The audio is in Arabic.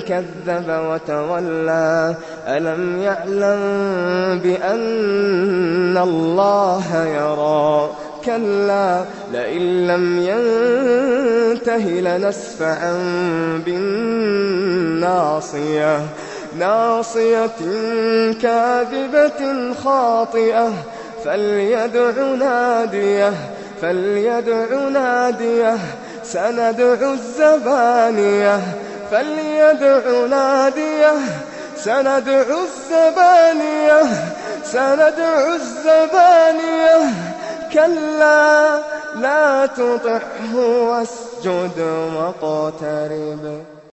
كذب وتولى. ألم يعلم بأن الله يرى؟ كلا لئن لم ينته لنسفعا بالناصية. ناصية كاذبة خاطئة. فليدع ناديه فليدع ناديه. سندع الزبانية. فليدع ناديه سندع الزبانية سندع الزبانية. كلا لا تطعه واسجد واقترب.